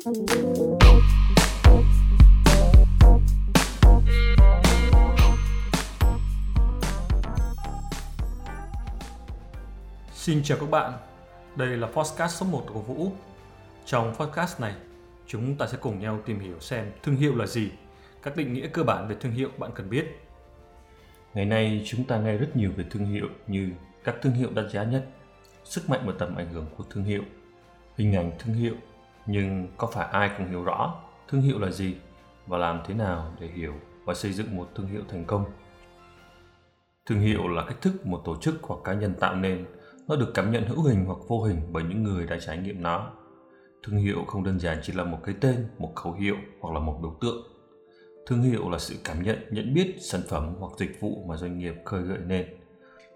Xin chào các bạn, đây là podcast số 1 của Vũ. Trong podcast này, chúng ta sẽ cùng nhau tìm hiểu xem thương hiệu là gì, các định nghĩa cơ bản về thương hiệu bạn cần biết. Ngày nay chúng ta nghe rất nhiều về thương hiệu như các thương hiệu đắt giá nhất, sức mạnh và tầm ảnh hưởng của thương hiệu, hình ảnh thương hiệu, nhưng có phải ai cũng hiểu rõ thương hiệu là gì và làm thế nào để hiểu và xây dựng một thương hiệu thành công? Thương hiệu là cách thức một tổ chức hoặc cá nhân tạo nên nó được cảm nhận hữu hình hoặc vô hình bởi những người đã trải nghiệm nó. Thương hiệu không đơn giản chỉ là một cái tên, một khẩu hiệu hoặc là một biểu tượng. Thương hiệu là sự cảm nhận, nhận biết sản phẩm hoặc dịch vụ mà doanh nghiệp khơi gợi nên.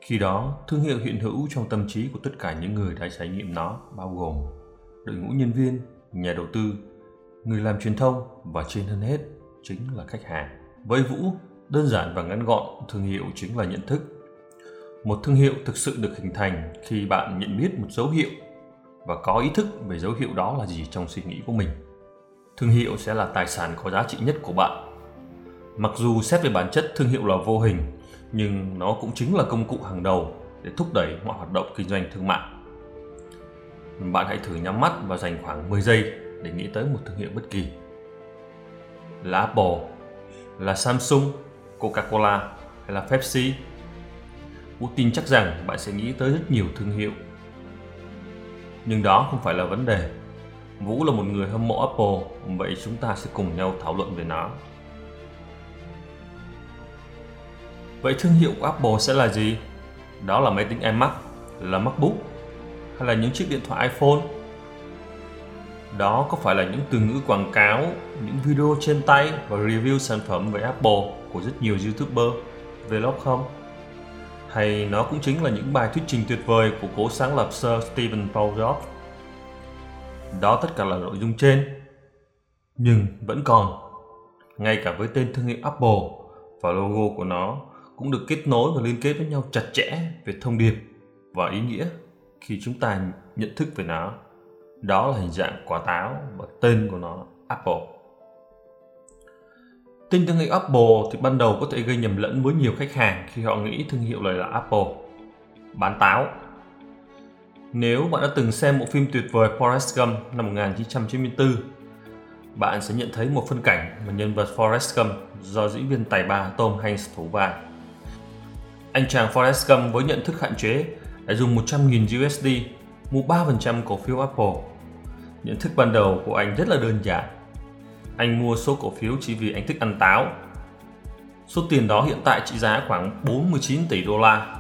Khi đó, thương hiệu hiện hữu trong tâm trí của tất cả những người đã trải nghiệm nó, bao gồm đội ngũ nhân viên, nhà đầu tư, người làm truyền thông và trên hơn hết chính là khách hàng. Với Vũ, đơn giản và ngắn gọn, thương hiệu chính là nhận thức. Một thương hiệu thực sự được hình thành khi bạn nhận biết một dấu hiệu và có ý thức về dấu hiệu đó là gì trong suy nghĩ của mình. Thương hiệu sẽ là tài sản có giá trị nhất của bạn. Mặc dù xét về bản chất thương hiệu là vô hình nhưng nó cũng chính là công cụ hàng đầu để thúc đẩy mọi hoạt động kinh doanh thương mại bạn hãy thử nhắm mắt và dành khoảng 10 giây để nghĩ tới một thương hiệu bất kỳ là Apple, là Samsung, Coca-Cola hay là Pepsi Vũ tin chắc rằng bạn sẽ nghĩ tới rất nhiều thương hiệu. Nhưng đó không phải là vấn đề. Vũ là một người hâm mộ Apple, vậy chúng ta sẽ cùng nhau thảo luận về nó. Vậy thương hiệu của Apple sẽ là gì? Đó là máy tính iMac, là MacBook hay là những chiếc điện thoại iPhone? Đó có phải là những từ ngữ quảng cáo, những video trên tay và review sản phẩm về Apple của rất nhiều YouTuber, vlog không? hay nó cũng chính là những bài thuyết trình tuyệt vời của cố sáng lập Sir Stephen Paul Jobs. Đó tất cả là nội dung trên. Nhưng vẫn còn, ngay cả với tên thương hiệu Apple và logo của nó cũng được kết nối và liên kết với nhau chặt chẽ về thông điệp và ý nghĩa khi chúng ta nhận thức về nó. Đó là hình dạng quả táo và tên của nó Apple. Tên thương hiệu Apple thì ban đầu có thể gây nhầm lẫn với nhiều khách hàng khi họ nghĩ thương hiệu này là Apple. Bán táo Nếu bạn đã từng xem bộ phim tuyệt vời Forrest Gump năm 1994, bạn sẽ nhận thấy một phân cảnh mà nhân vật Forrest Gump do diễn viên tài ba Tom Hanks thủ vai. Anh chàng Forrest Gump với nhận thức hạn chế đã dùng 100.000 USD mua 3% cổ phiếu Apple. Nhận thức ban đầu của anh rất là đơn giản anh mua số cổ phiếu chỉ vì anh thích ăn táo. Số tiền đó hiện tại trị giá khoảng 49 tỷ đô la,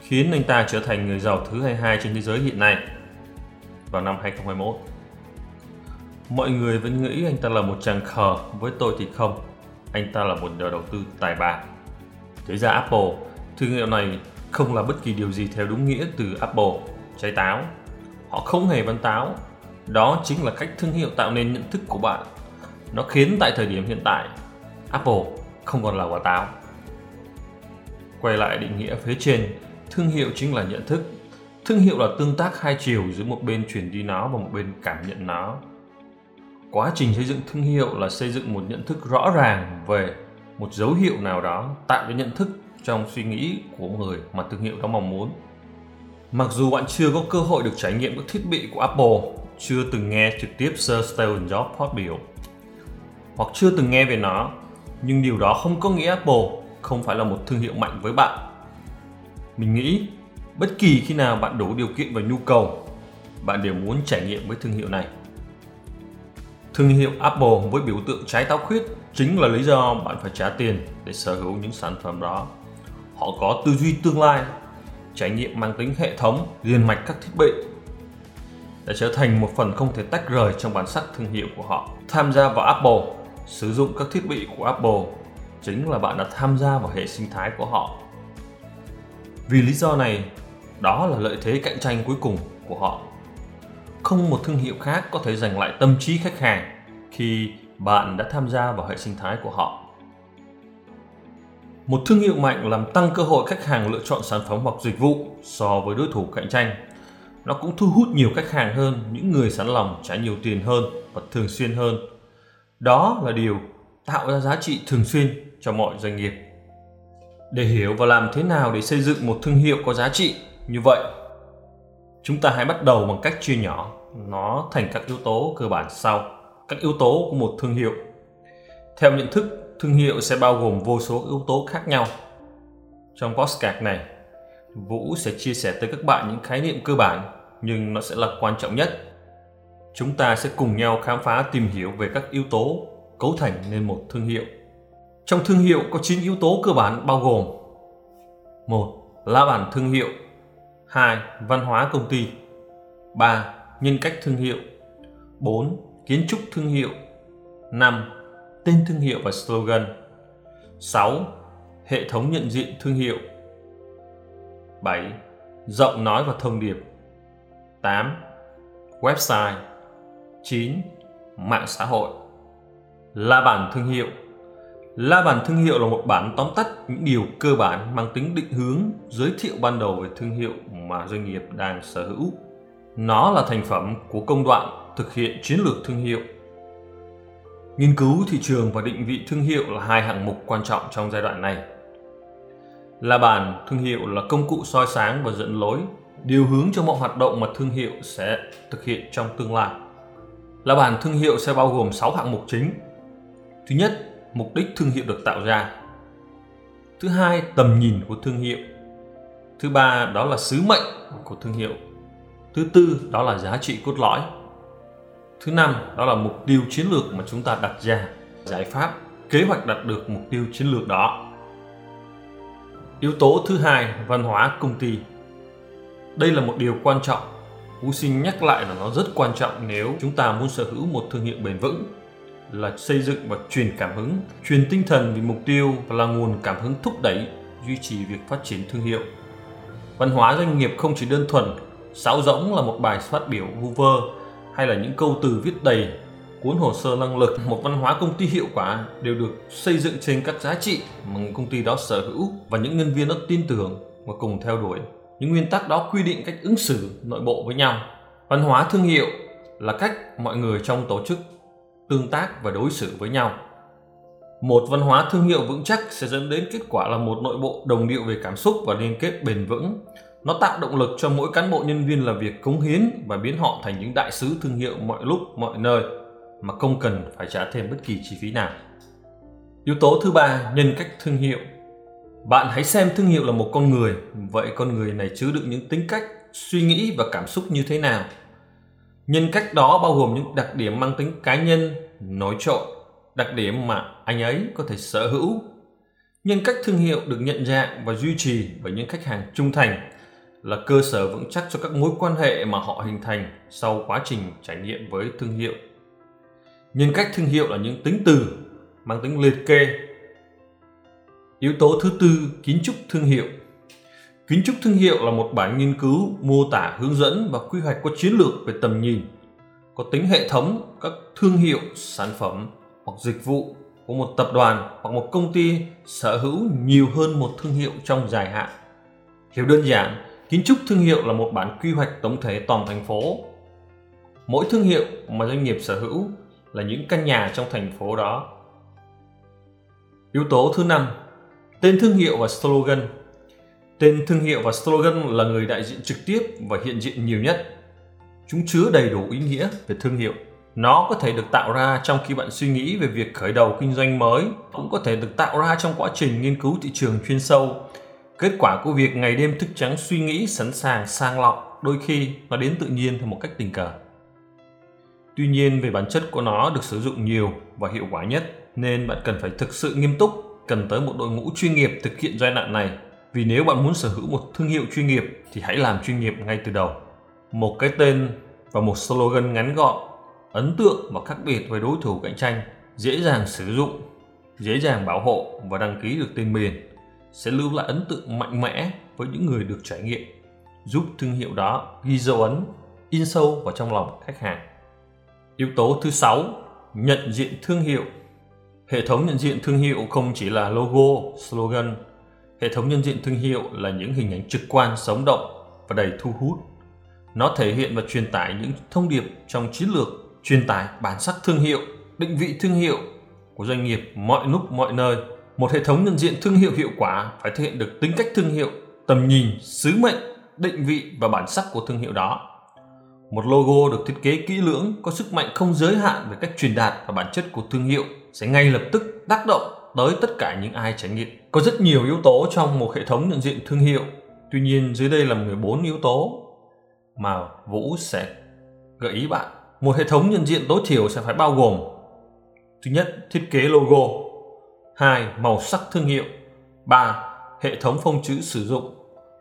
khiến anh ta trở thành người giàu thứ 22 trên thế giới hiện nay vào năm 2021. Mọi người vẫn nghĩ anh ta là một chàng khờ, với tôi thì không. Anh ta là một nhà đầu tư tài ba. Thế ra Apple, thương hiệu này không là bất kỳ điều gì theo đúng nghĩa từ Apple, trái táo. Họ không hề bán táo. Đó chính là cách thương hiệu tạo nên nhận thức của bạn nó khiến tại thời điểm hiện tại Apple không còn là quả táo. Quay lại định nghĩa phía trên, thương hiệu chính là nhận thức. Thương hiệu là tương tác hai chiều giữa một bên truyền đi nó và một bên cảm nhận nó. Quá trình xây dựng thương hiệu là xây dựng một nhận thức rõ ràng về một dấu hiệu nào đó tạo cho nhận thức trong suy nghĩ của người mà thương hiệu đó mong muốn. Mặc dù bạn chưa có cơ hội được trải nghiệm các thiết bị của Apple, chưa từng nghe trực tiếp Sir Stephen Jobs phát biểu hoặc chưa từng nghe về nó nhưng điều đó không có nghĩa Apple không phải là một thương hiệu mạnh với bạn. Mình nghĩ bất kỳ khi nào bạn đủ điều kiện và nhu cầu, bạn đều muốn trải nghiệm với thương hiệu này. Thương hiệu Apple với biểu tượng trái táo khuyết chính là lý do bạn phải trả tiền để sở hữu những sản phẩm đó. Họ có tư duy tương lai, trải nghiệm mang tính hệ thống, liền mạch các thiết bị đã trở thành một phần không thể tách rời trong bản sắc thương hiệu của họ. Tham gia vào Apple sử dụng các thiết bị của Apple chính là bạn đã tham gia vào hệ sinh thái của họ. Vì lý do này, đó là lợi thế cạnh tranh cuối cùng của họ. Không một thương hiệu khác có thể giành lại tâm trí khách hàng khi bạn đã tham gia vào hệ sinh thái của họ. Một thương hiệu mạnh làm tăng cơ hội khách hàng lựa chọn sản phẩm hoặc dịch vụ so với đối thủ cạnh tranh. nó cũng thu hút nhiều khách hàng hơn, những người sẵn lòng trả nhiều tiền hơn và thường xuyên hơn. Đó là điều tạo ra giá trị thường xuyên cho mọi doanh nghiệp. Để hiểu và làm thế nào để xây dựng một thương hiệu có giá trị như vậy, chúng ta hãy bắt đầu bằng cách chia nhỏ nó thành các yếu tố cơ bản sau. Các yếu tố của một thương hiệu. Theo nhận thức, thương hiệu sẽ bao gồm vô số yếu tố khác nhau. Trong podcast này, Vũ sẽ chia sẻ tới các bạn những khái niệm cơ bản nhưng nó sẽ là quan trọng nhất. Chúng ta sẽ cùng nhau khám phá tìm hiểu về các yếu tố cấu thành nên một thương hiệu. Trong thương hiệu có 9 yếu tố cơ bản bao gồm một Lá bản thương hiệu 2. Văn hóa công ty 3. Nhân cách thương hiệu 4. Kiến trúc thương hiệu 5. Tên thương hiệu và slogan 6. Hệ thống nhận diện thương hiệu 7. Giọng nói và thông điệp 8. Website 9. Mạng xã hội La bản thương hiệu La bản thương hiệu là một bản tóm tắt những điều cơ bản mang tính định hướng, giới thiệu ban đầu về thương hiệu mà doanh nghiệp đang sở hữu. Nó là thành phẩm của công đoạn thực hiện chiến lược thương hiệu. Nghiên cứu thị trường và định vị thương hiệu là hai hạng mục quan trọng trong giai đoạn này. La bàn thương hiệu là công cụ soi sáng và dẫn lối, điều hướng cho mọi hoạt động mà thương hiệu sẽ thực hiện trong tương lai. La bàn thương hiệu sẽ bao gồm 6 hạng mục chính. Thứ nhất, mục đích thương hiệu được tạo ra. Thứ hai, tầm nhìn của thương hiệu. Thứ ba, đó là sứ mệnh của thương hiệu. Thứ tư, đó là giá trị cốt lõi. Thứ năm, đó là mục tiêu chiến lược mà chúng ta đặt ra, giải pháp, kế hoạch đạt được mục tiêu chiến lược đó. Yếu tố thứ hai, văn hóa công ty. Đây là một điều quan trọng. Vũ Sinh nhắc lại là nó rất quan trọng nếu chúng ta muốn sở hữu một thương hiệu bền vững là xây dựng và truyền cảm hứng, truyền tinh thần vì mục tiêu và là nguồn cảm hứng thúc đẩy duy trì việc phát triển thương hiệu. Văn hóa doanh nghiệp không chỉ đơn thuần sáo rỗng là một bài phát biểu vu vơ hay là những câu từ viết đầy cuốn hồ sơ năng lực, một văn hóa công ty hiệu quả đều được xây dựng trên các giá trị mà công ty đó sở hữu và những nhân viên đó tin tưởng và cùng theo đuổi. Những nguyên tắc đó quy định cách ứng xử nội bộ với nhau. Văn hóa thương hiệu là cách mọi người trong tổ chức tương tác và đối xử với nhau. Một văn hóa thương hiệu vững chắc sẽ dẫn đến kết quả là một nội bộ đồng điệu về cảm xúc và liên kết bền vững nó tạo động lực cho mỗi cán bộ nhân viên làm việc cống hiến và biến họ thành những đại sứ thương hiệu mọi lúc mọi nơi mà không cần phải trả thêm bất kỳ chi phí nào. Yếu tố thứ ba, nhân cách thương hiệu. Bạn hãy xem thương hiệu là một con người, vậy con người này chứa đựng những tính cách, suy nghĩ và cảm xúc như thế nào? Nhân cách đó bao gồm những đặc điểm mang tính cá nhân, nổi trội, đặc điểm mà anh ấy có thể sở hữu. Nhân cách thương hiệu được nhận dạng và duy trì bởi những khách hàng trung thành, là cơ sở vững chắc cho các mối quan hệ mà họ hình thành sau quá trình trải nghiệm với thương hiệu. Nhân cách thương hiệu là những tính từ mang tính liệt kê. Yếu tố thứ tư, kiến trúc thương hiệu. Kiến trúc thương hiệu là một bản nghiên cứu, mô tả, hướng dẫn và quy hoạch có chiến lược về tầm nhìn, có tính hệ thống, các thương hiệu, sản phẩm hoặc dịch vụ của một tập đoàn hoặc một công ty sở hữu nhiều hơn một thương hiệu trong dài hạn. Hiểu đơn giản kiến trúc thương hiệu là một bản quy hoạch tổng thể toàn thành phố mỗi thương hiệu mà doanh nghiệp sở hữu là những căn nhà trong thành phố đó. Yếu tố thứ năm, tên thương hiệu và slogan. Tên thương hiệu và slogan là người đại diện trực tiếp và hiện diện nhiều nhất. Chúng chứa đầy đủ ý nghĩa về thương hiệu. Nó có thể được tạo ra trong khi bạn suy nghĩ về việc khởi đầu kinh doanh mới, cũng có thể được tạo ra trong quá trình nghiên cứu thị trường chuyên sâu. Kết quả của việc ngày đêm thức trắng suy nghĩ sẵn sàng sang lọc, đôi khi nó đến tự nhiên theo một cách tình cờ. Tuy nhiên về bản chất của nó được sử dụng nhiều và hiệu quả nhất nên bạn cần phải thực sự nghiêm túc, cần tới một đội ngũ chuyên nghiệp thực hiện giai đoạn này. Vì nếu bạn muốn sở hữu một thương hiệu chuyên nghiệp thì hãy làm chuyên nghiệp ngay từ đầu. Một cái tên và một slogan ngắn gọn, ấn tượng và khác biệt với đối thủ cạnh tranh, dễ dàng sử dụng, dễ dàng bảo hộ và đăng ký được tên miền sẽ lưu lại ấn tượng mạnh mẽ với những người được trải nghiệm, giúp thương hiệu đó ghi dấu ấn, in sâu vào trong lòng khách hàng. Yếu tố thứ sáu, nhận diện thương hiệu. Hệ thống nhận diện thương hiệu không chỉ là logo, slogan. Hệ thống nhận diện thương hiệu là những hình ảnh trực quan, sống động và đầy thu hút. Nó thể hiện và truyền tải những thông điệp trong chiến lược, truyền tải bản sắc thương hiệu, định vị thương hiệu của doanh nghiệp mọi lúc mọi nơi. Một hệ thống nhận diện thương hiệu hiệu quả phải thể hiện được tính cách thương hiệu, tầm nhìn, sứ mệnh, định vị và bản sắc của thương hiệu đó. Một logo được thiết kế kỹ lưỡng có sức mạnh không giới hạn về cách truyền đạt và bản chất của thương hiệu sẽ ngay lập tức tác động tới tất cả những ai trải nghiệm. Có rất nhiều yếu tố trong một hệ thống nhận diện thương hiệu. Tuy nhiên dưới đây là 14 yếu tố mà Vũ sẽ gợi ý bạn. Một hệ thống nhận diện tối thiểu sẽ phải bao gồm Thứ nhất, thiết kế logo. 2. Màu sắc thương hiệu. 3. Hệ thống phông chữ sử dụng.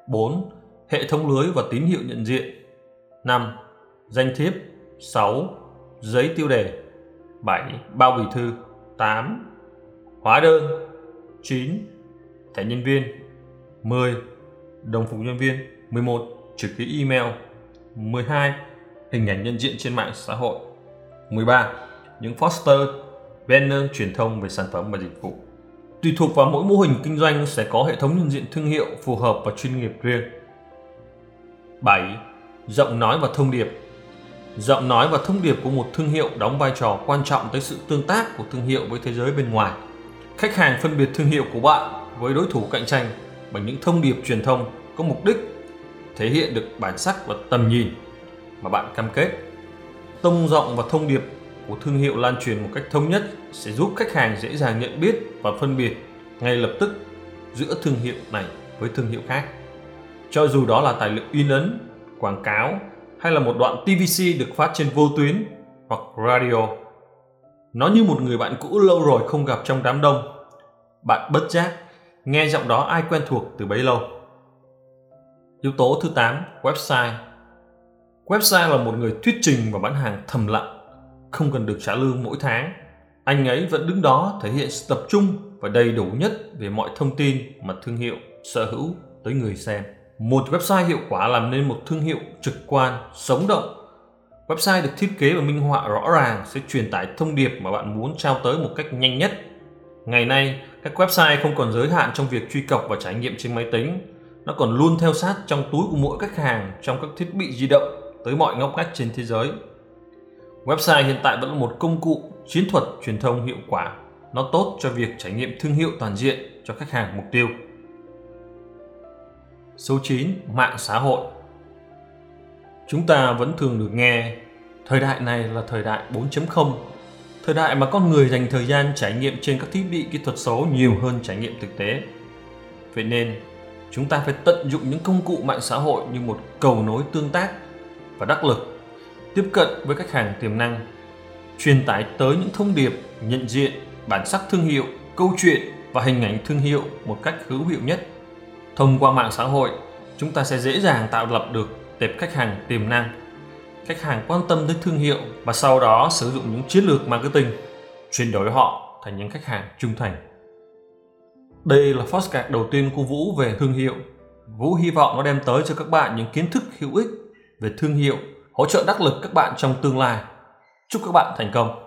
4. Hệ thống lưới và tín hiệu nhận diện. 5. Danh thiếp. 6. Giấy tiêu đề. 7. Bao bì thư. 8. Hóa đơn. 9. Thẻ nhân viên. 10. Đồng phục nhân viên. 11. Chữ ký email. 12. Hình ảnh nhận diện trên mạng xã hội. 13. Những poster, banner truyền thông về sản phẩm và dịch vụ. Tùy thuộc vào mỗi mô hình kinh doanh sẽ có hệ thống nhận diện thương hiệu phù hợp và chuyên nghiệp riêng. 7. Giọng nói và thông điệp Giọng nói và thông điệp của một thương hiệu đóng vai trò quan trọng tới sự tương tác của thương hiệu với thế giới bên ngoài. Khách hàng phân biệt thương hiệu của bạn với đối thủ cạnh tranh bằng những thông điệp truyền thông có mục đích thể hiện được bản sắc và tầm nhìn mà bạn cam kết. Tông giọng và thông điệp của thương hiệu lan truyền một cách thống nhất sẽ giúp khách hàng dễ dàng nhận biết và phân biệt ngay lập tức giữa thương hiệu này với thương hiệu khác. Cho dù đó là tài liệu in ấn, quảng cáo hay là một đoạn TVC được phát trên vô tuyến hoặc radio. Nó như một người bạn cũ lâu rồi không gặp trong đám đông. Bạn bất giác nghe giọng đó ai quen thuộc từ bấy lâu. Yếu tố thứ 8, website. Website là một người thuyết trình và bán hàng thầm lặng, không cần được trả lương mỗi tháng. Anh ấy vẫn đứng đó thể hiện sự tập trung và đầy đủ nhất về mọi thông tin mà thương hiệu sở hữu tới người xem. Một website hiệu quả làm nên một thương hiệu trực quan, sống động. Website được thiết kế và minh họa rõ ràng sẽ truyền tải thông điệp mà bạn muốn trao tới một cách nhanh nhất. Ngày nay, các website không còn giới hạn trong việc truy cập và trải nghiệm trên máy tính, nó còn luôn theo sát trong túi của mỗi khách hàng trong các thiết bị di động tới mọi ngóc ngách trên thế giới. Website hiện tại vẫn là một công cụ chiến thuật truyền thông hiệu quả. Nó tốt cho việc trải nghiệm thương hiệu toàn diện cho khách hàng mục tiêu. Số 9. Mạng xã hội Chúng ta vẫn thường được nghe thời đại này là thời đại 4.0 thời đại mà con người dành thời gian trải nghiệm trên các thiết bị kỹ thuật số nhiều hơn trải nghiệm thực tế. Vậy nên, chúng ta phải tận dụng những công cụ mạng xã hội như một cầu nối tương tác và đắc lực, tiếp cận với khách hàng tiềm năng, truyền tải tới những thông điệp, nhận diện, bản sắc thương hiệu, câu chuyện và hình ảnh thương hiệu một cách hữu hiệu nhất. Thông qua mạng xã hội, chúng ta sẽ dễ dàng tạo lập được tệp khách hàng tiềm năng khách hàng quan tâm tới thương hiệu và sau đó sử dụng những chiến lược marketing chuyển đổi họ thành những khách hàng trung thành. Đây là podcast đầu tiên của Vũ về thương hiệu. Vũ hy vọng nó đem tới cho các bạn những kiến thức hữu ích về thương hiệu, hỗ trợ đắc lực các bạn trong tương lai. Chúc các bạn thành công!